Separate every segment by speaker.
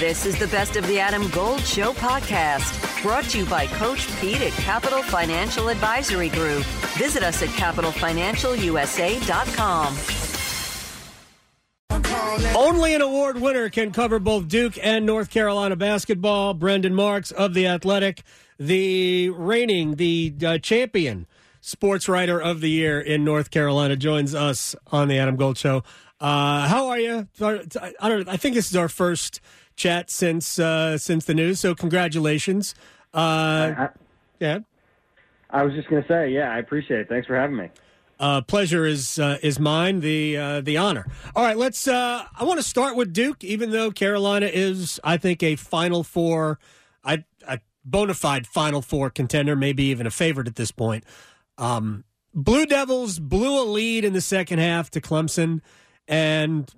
Speaker 1: This is the Best of the Adam Gold Show podcast, brought to you by Coach Pete at Capital Financial Advisory Group. Visit us at capitalfinancialusa.com.
Speaker 2: Only an award winner can cover both Duke and North Carolina basketball. Brendan Marks of The Athletic, the reigning, the uh, champion sports writer of the year in North Carolina, joins us on the Adam Gold Show. Uh, how are you? I don't. I think this is our first chat since uh, since the news. So congratulations. Uh,
Speaker 3: I,
Speaker 2: yeah.
Speaker 3: I was just going to say, yeah, I appreciate it. Thanks for having me.
Speaker 2: Uh, pleasure is uh, is mine. The uh, the honor. All right, let's. Uh, I want to start with Duke, even though Carolina is, I think, a Final Four, a, a bona fide Final Four contender, maybe even a favorite at this point. Um, Blue Devils blew a lead in the second half to Clemson, and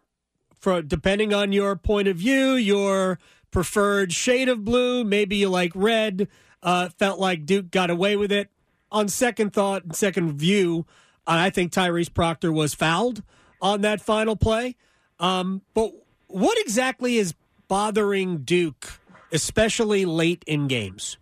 Speaker 2: for depending on your point of view, your preferred shade of blue, maybe you like red. Uh, felt like Duke got away with it. On second thought, and second view. I think Tyrese Proctor was fouled on that final play. Um, but what exactly is bothering Duke, especially late in games?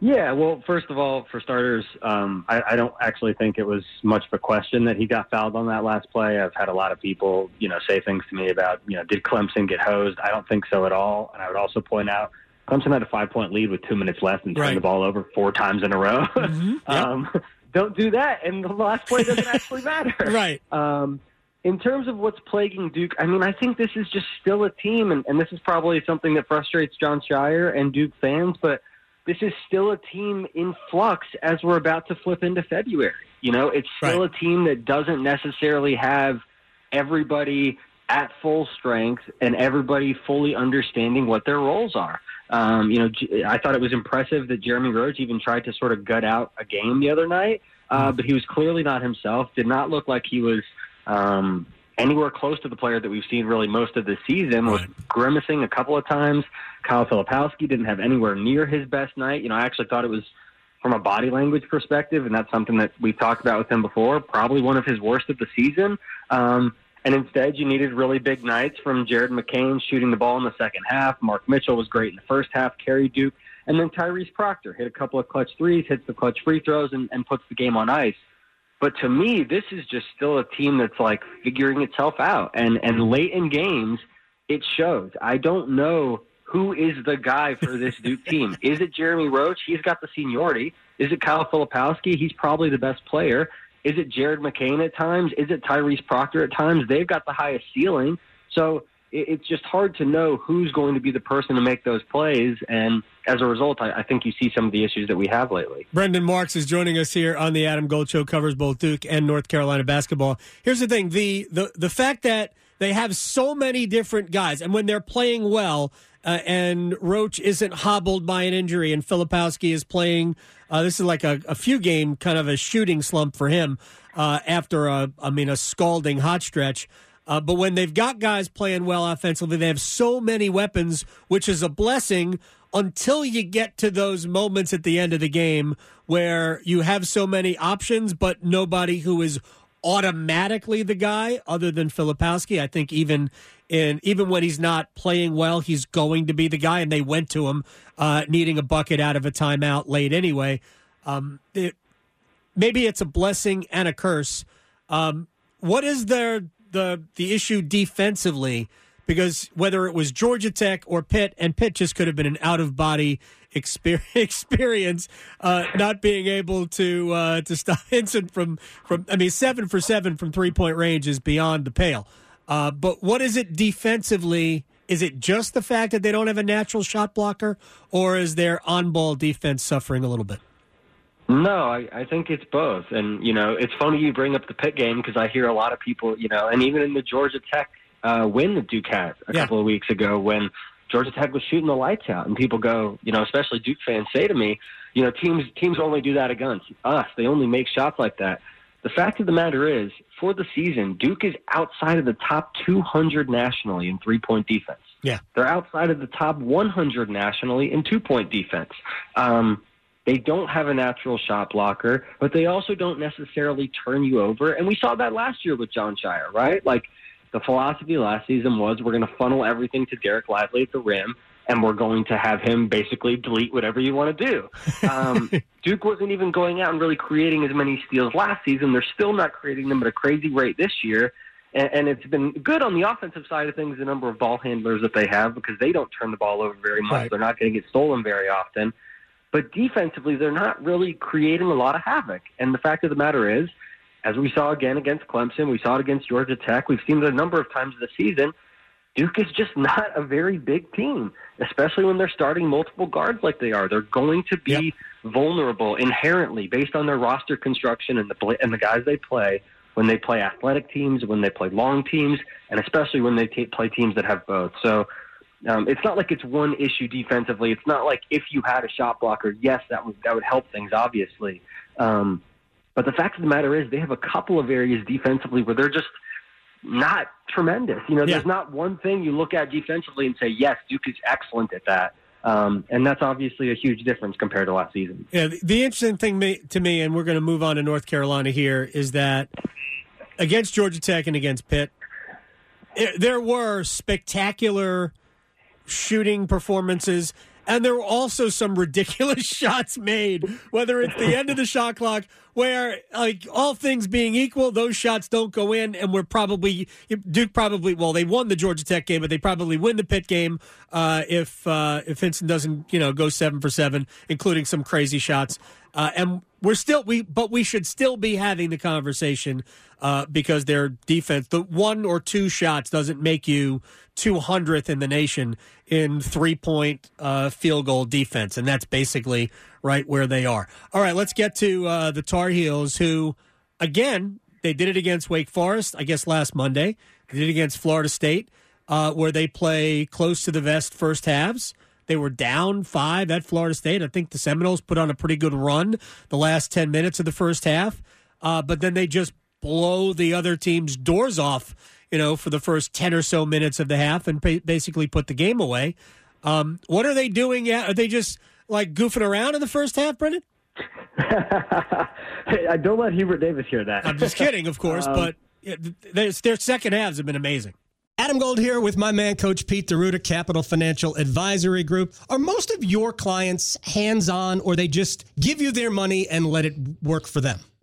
Speaker 3: Yeah, well, first of all, for starters, um, I, I don't actually think it was much of a question that he got fouled on that last play. I've had a lot of people, you know, say things to me about, you know, did Clemson get hosed? I don't think so at all. And I would also point out Clemson had a five point lead with two minutes left and turned
Speaker 2: Right.
Speaker 3: the ball over four times in a row.
Speaker 2: Mhm, yep.
Speaker 3: um, don't do that, and the last play doesn't actually matter.
Speaker 2: Right.
Speaker 3: Um, in terms of what's plaguing Duke, I mean, I think this is just still a team, and, and this is probably something that frustrates Jon Scheyer and Duke fans, but this is still a team in flux as we're about to flip into February. You know, it's still
Speaker 2: Right.
Speaker 3: a team that doesn't necessarily have everybody at full strength and everybody fully understanding what their roles are. Um, you know, I thought it was impressive that Jeremy Roach even tried to sort of gut out a game the other night, uh, but he was clearly not himself. Did not look like he was um, anywhere close to the player that we've seen really most of the season. Was grimacing a couple of times. Kyle Filipowski didn't have anywhere near his best night. You know, I actually thought it was from a body language perspective, and that's something that we've talked about with him before. Probably one of his worst of the season. Um, and instead, you needed really big nights from Jared McCain shooting the ball in the second half. Mark Mitchell was great in the first half, Kerry Duke. And then Tyrese Proctor hit a couple of clutch threes, hits the clutch free throws, and, and puts the game on ice. But to me, this is just still a team that's like figuring itself out. And, and late in games, it shows. I don't know who is the guy for this Duke team. Is it Jeremy Roach? He's got the seniority. Is it Kyle Filipowski? He's probably the best player. Is it Jared McCain at times? Is it Tyrese Proctor at times? They've got the highest ceiling. So it's just hard to know who's going to be the person to make those plays. And as a result, I, I think you see some of the issues that we have lately.
Speaker 2: Brendan Marks is joining us here on the Adam Gold Show. Covers both Duke and North Carolina basketball. Here's the thing: the the the fact that they have so many different guys, and when they're playing well, uh, and Roach isn't hobbled by an injury, and Filipowski is playing. Uh, this is like a, a few game kind of a shooting slump for him uh, after a I mean a scalding hot stretch. Uh, but when they've got guys playing well offensively, they have so many weapons, which is a blessing until you get to those moments at the end of the game where you have so many options, but nobody who is automatically the guy other than Filipowski. I think even in even when he's not playing well, he's going to be the guy, and they went to him uh, needing a bucket out of a timeout late anyway. Um, it, maybe it's a blessing and a curse. Um, what is there the the issue defensively? Because whether it was Georgia Tech or Pitt, and Pitt just could have been an out of body experience, uh, not being able to uh, to stop Hinson from from. I mean, seven for seven from three point range is beyond the pale. Uh, but what is it defensively? Is it just the fact that they don't have a natural shot blocker, or is their on ball defense suffering a little bit?
Speaker 3: No, I, I think it's both. And, you know, it's funny you bring up the Pitt game because I hear a lot of people, you know, and even in the Georgia Tech uh, win that Duke had a
Speaker 2: Yeah.
Speaker 3: couple of weeks ago when Georgia Tech was shooting the lights out, and people go, you know, especially Duke fans say to me, you know, teams teams only do that against us. They only make shots like that. The fact of the matter is, for the season, Duke is outside of the top 200 nationally in three point defense.
Speaker 2: Yeah.
Speaker 3: They're outside of the top 100 nationally in two point defense. Um, they don't have a natural shot blocker, but they also don't necessarily turn you over. And we saw that last year with Jon Scheyer, right? Like the philosophy last season was we're going to funnel everything to Dereck Lively at the rim, and we're going to have him basically delete whatever you want to do. Um, Duke wasn't even going out and really creating as many steals last season. They're still not creating them at a crazy rate this year. And, and it's been good on the offensive side of things, the number of ball handlers that they have, because they don't turn the ball over very much.
Speaker 2: Right.
Speaker 3: They're not going to get stolen very often. But defensively, they're not really creating a lot of havoc. And the fact of the matter is, as we saw again against Clemson, we saw it against Georgia Tech, we've seen it a number of times this season. Duke is just not a very big team, especially when they're starting multiple guards like they are. They're going to be
Speaker 2: Yep.
Speaker 3: vulnerable inherently based on their roster construction and the and the guys they play when they play athletic teams, when they play long teams, and especially when they ta play teams that have both. So um, it's not like it's one issue defensively. It's not like if you had a shot blocker, yes, that would that would help things obviously. Um, but the fact of the matter is, they have a couple of areas defensively where they're just not tremendous. You know,
Speaker 2: Yeah.
Speaker 3: there's not one thing you look at defensively and say, yes, Duke is excellent at that. Um, and that's obviously a huge difference compared to last season.
Speaker 2: Yeah, the, the interesting thing to me, and we're going to move on to North Carolina here, is that against Georgia Tech and against Pitt, it, there were spectacular shooting performances. And there were also some ridiculous shots made, whether it's the end of the shot clock, where, like, all things being equal, those shots don't go in, and we're probably, Duke probably, well, they won the Georgia Tech game, but they probably win the Pitt game uh, if uh, if Hinson doesn't, you know, go seven for seven, including some crazy shots. Uh, and we're still, we, but we should still be having the conversation uh, because their defense, the one or two shots doesn't make you 200th in the nation in three point uh, field goal defense. And that's basically right where they are. All right, let's get to uh, the Tar Heels, who, again, they did it against Wake Forest, I guess last Monday. They did it against Florida State, uh, where they play close to the vest first halves. They were down five at Florida State. I think the Seminoles put on a pretty good run the last 10 minutes of the first half, uh, but then they just blow the other team's doors off, you know, for the first 10 or so minutes of the half and ba- basically put the game away. Um, what are they doing? Are they just like goofing around in the first half, Brendan?
Speaker 3: I don't let Hubert Davis hear that.
Speaker 2: I'm just kidding, of course, but yeah, their, their second halves have been amazing. Adam Gold here with my man, Coach Pete D'Arruda, Capital Financial Advisory Group. Are most of your clients hands on or they just give you their money and let it work for them?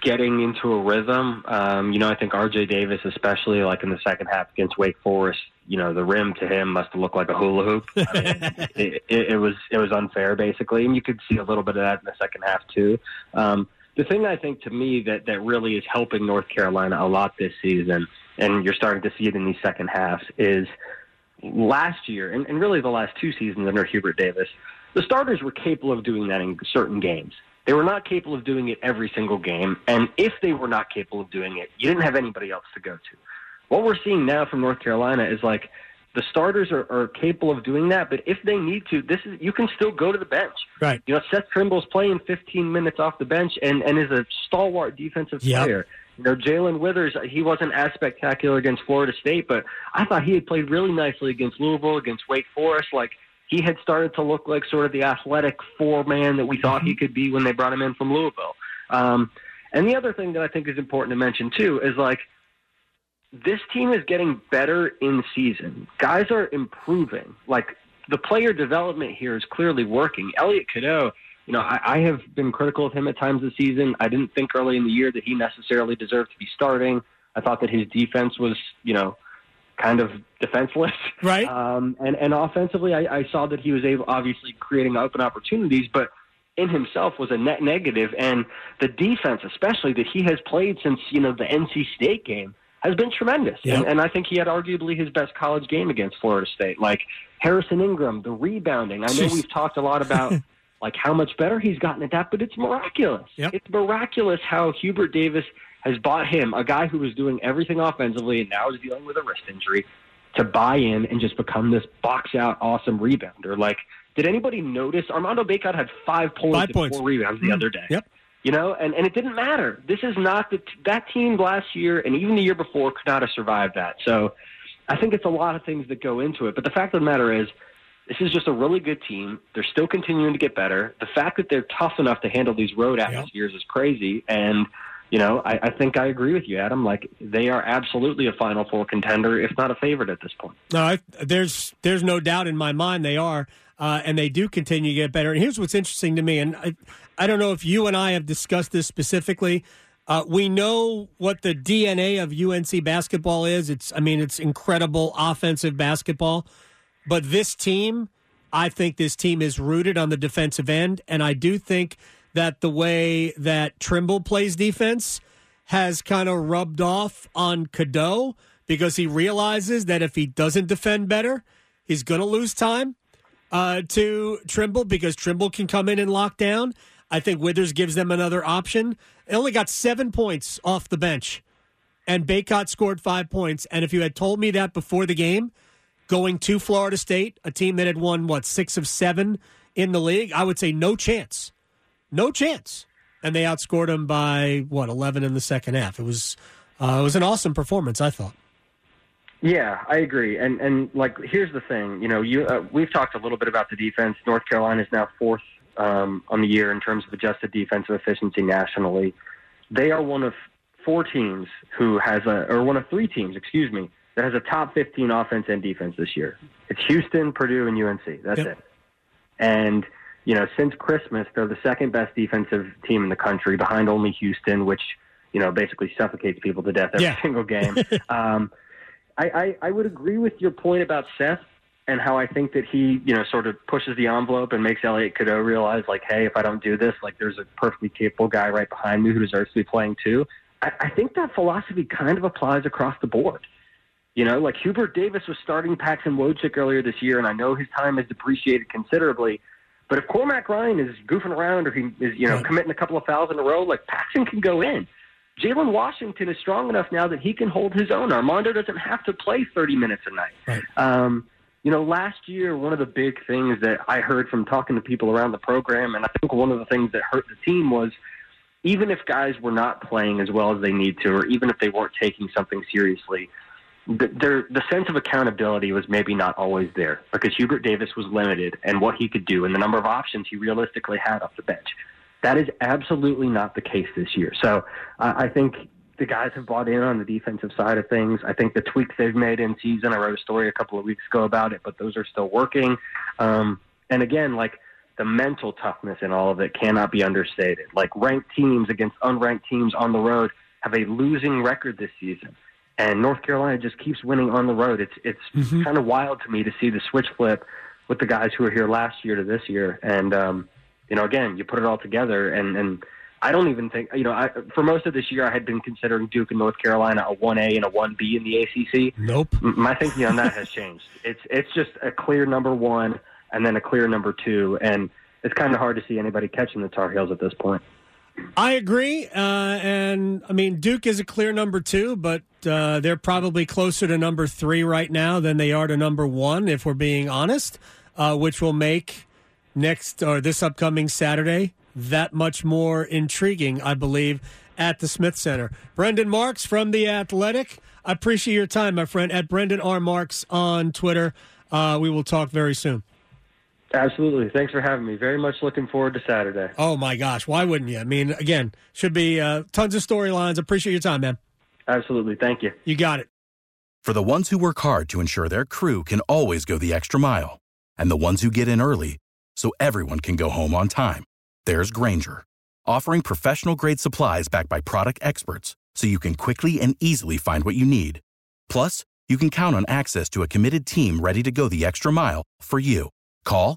Speaker 3: getting into a rhythm. Um, you know, I think R.J. Davis, especially like in the second half against Wake Forest, you know, the rim to him must have looked like a hula hoop. I mean, it, it, it was it was unfair, basically, and you could see a little bit of that in the second half too. Um, the thing I think to me that that really is helping North Carolina a lot this season, and you're starting to see it in these second halves, is last year, and, and really the last two seasons under Hubert Davis, the starters were capable of doing that in certain games. They were not capable of doing it every single game, and if they were not capable of doing it, you didn't have anybody else to go to. What we're seeing now from North Carolina is like the starters are, are capable of doing that, but if they need to, this is you can still go to the bench.
Speaker 2: Right.
Speaker 3: You know, Seth Trimble's playing 15 minutes off the bench and, and is a stalwart defensive
Speaker 2: Yep.
Speaker 3: player. You know, Jae'Lyn Withers, he wasn't as spectacular against Florida State, but I thought he had played really nicely against Louisville, against Wake Forest. Like, he had started to look like sort of the athletic four man that we thought he could be when they brought him in from Louisville. Um, and the other thing that I think is important to mention, too, is like, this team is getting better in season. Guys are improving. Like the player development here is clearly working. Elliot Cadeau, you know, I, I have been critical of him at times this season. I didn't think early in the year that he necessarily deserved to be starting. I thought that his defense was, you know, kind of defenseless.
Speaker 2: Right.
Speaker 3: Um, and, and offensively, I, I saw that he was able, obviously creating open opportunities, but in himself was a net negative. And the defense, especially that he has played since, you know, the NC State game, has been tremendous.
Speaker 2: Yep.
Speaker 3: And, and I think he had arguably his best college game against Florida State. Like Harrison Ingram, the rebounding. I know
Speaker 2: Jeez.
Speaker 3: we've talked a lot about like how much better he's gotten at that, but it's miraculous.
Speaker 2: Yep.
Speaker 3: It's miraculous how Hubert Davis has bought him, a guy who was doing everything offensively and now is dealing with a wrist injury, to buy in and just become this box out awesome rebounder. Like, did anybody notice Armando Bacot had five points
Speaker 2: Five
Speaker 3: and
Speaker 2: points.
Speaker 3: four rebounds the
Speaker 2: Mm.
Speaker 3: other day?
Speaker 2: Yep.
Speaker 3: You know, and, and it didn't matter. This is not the that team last year and even the year before could not have survived that. So I think it's a lot of things that go into it. But the fact of the matter is, this is just a really good team. They're still continuing to get better. The fact that they're tough enough to handle these road atmospheres is crazy. And, you know, I, I think I agree with you, Adam. Like, they are absolutely a Final Four contender, if not a favorite at this point.
Speaker 2: No, I, there's there's no doubt in my mind they are, uh, and they do continue to get better. And here's what's interesting to me, and I, I don't know if you and I have discussed this specifically. Uh, we know what the DNA of UNC basketball is. It's, I mean, it's incredible offensive basketball. But this team, I think this team is rooted on the defensive end, and I do think that the way that Trimble plays defense has kind of rubbed off on Cadeau because he realizes that if he doesn't defend better, he's going to lose time uh, to Trimble because Trimble can come in and lock down. I think Withers gives them another option. They only got seven points off the bench, and Bacot scored five points. And if you had told me that before the game, going to Florida State, a team that had won, what, six of seven in the league, I would say no chance. No chance. And they outscored them by, what, 11 in the second half. It was, uh, it was an awesome performance, I thought.
Speaker 3: Yeah, I agree. And and like here's the thing, you know, you uh, we've talked a little bit about the defense. North Carolina is now fourth um, on the year in terms of adjusted defensive efficiency nationally. They are one of four teams who has a or one of three teams, excuse me, that has a top 15 offense and defense this year. It's Houston, Purdue, and UNC. That's
Speaker 2: Yep.
Speaker 3: it. And you know, since Christmas, they're the second best defensive team in the country, behind only Houston, which you know basically suffocates people to death every
Speaker 2: Yeah.
Speaker 3: single game. um, I, I, I would agree with your point about Seth and how I think that he, you know, sort of pushes the envelope and makes Elliot Cadeau realize, like, hey, if I don't do this, like, there's a perfectly capable guy right behind me who deserves to be playing too. I, I think that philosophy kind of applies across the board. You know, like Hubert Davis was starting Paxton Wojcik earlier this year, and I know his time has depreciated considerably. But if Cormac Ryan is goofing around or he is, you know,
Speaker 2: Right.
Speaker 3: committing a couple of fouls in a row, like Paxton can go in. Jalen Washington is strong enough now that he can hold his own. Armando doesn't have to play 30 minutes a night.
Speaker 2: Right.
Speaker 3: Um, you know, last year, one of the big things that I heard from talking to people around the program, and I think one of the things that hurt the team was even if guys were not playing as well as they need to, or even if they weren't taking something seriously, the, the sense of accountability was maybe not always there because Hubert Davis was limited and what he could do and the number of options he realistically had off the bench. That is absolutely not the case this year. So I think the guys have bought in on the defensive side of things. I think the tweaks they've made in season, I wrote a story a couple of weeks ago about it, but those are still working. Um, and again, like the mental toughness in all of it cannot be understated. Like ranked teams against unranked teams on the road have a losing record this season. And North Carolina just keeps winning on the road. It's it's kind of wild to me to see the switch flip with the guys who were here last year to this year. And um, you know, again, you put it all together, and and I don't even think you know. I, for most of this year, I had been considering Duke and North Carolina a one A and a one B in the ACC.
Speaker 2: Nope.
Speaker 3: My thinking on that has changed. It's it's just a clear number one and then a clear number two, and it's kind of hard to see anybody catching the Tar Heels at this point.
Speaker 2: I agree, uh, and I mean Duke is a clear number two, but uh, they're probably closer to number three right now than they are to number one, if we're being honest. Uh, which will make next or this upcoming Saturday that much more intriguing, I believe, at the Smith Center. Brendan Marks from the Athletic. I appreciate your time, my friend. At Brendan R Marks on Twitter. Uh, we will talk very soon.
Speaker 3: Absolutely. Thanks for having me. Very much looking forward to Saturday.
Speaker 2: Oh my gosh, why wouldn't you? I mean, again, should be uh, tons of storylines. Appreciate your time, man.
Speaker 3: Absolutely. Thank you.
Speaker 2: You got it.
Speaker 4: For the ones who work hard to ensure their crew can always go the extra mile, and the ones who get in early so everyone can go home on time, there's Grainger, offering professional grade supplies backed by product experts so you can quickly and easily find what you need. Plus, you can count on access to a committed team ready to go the extra mile for you. Call,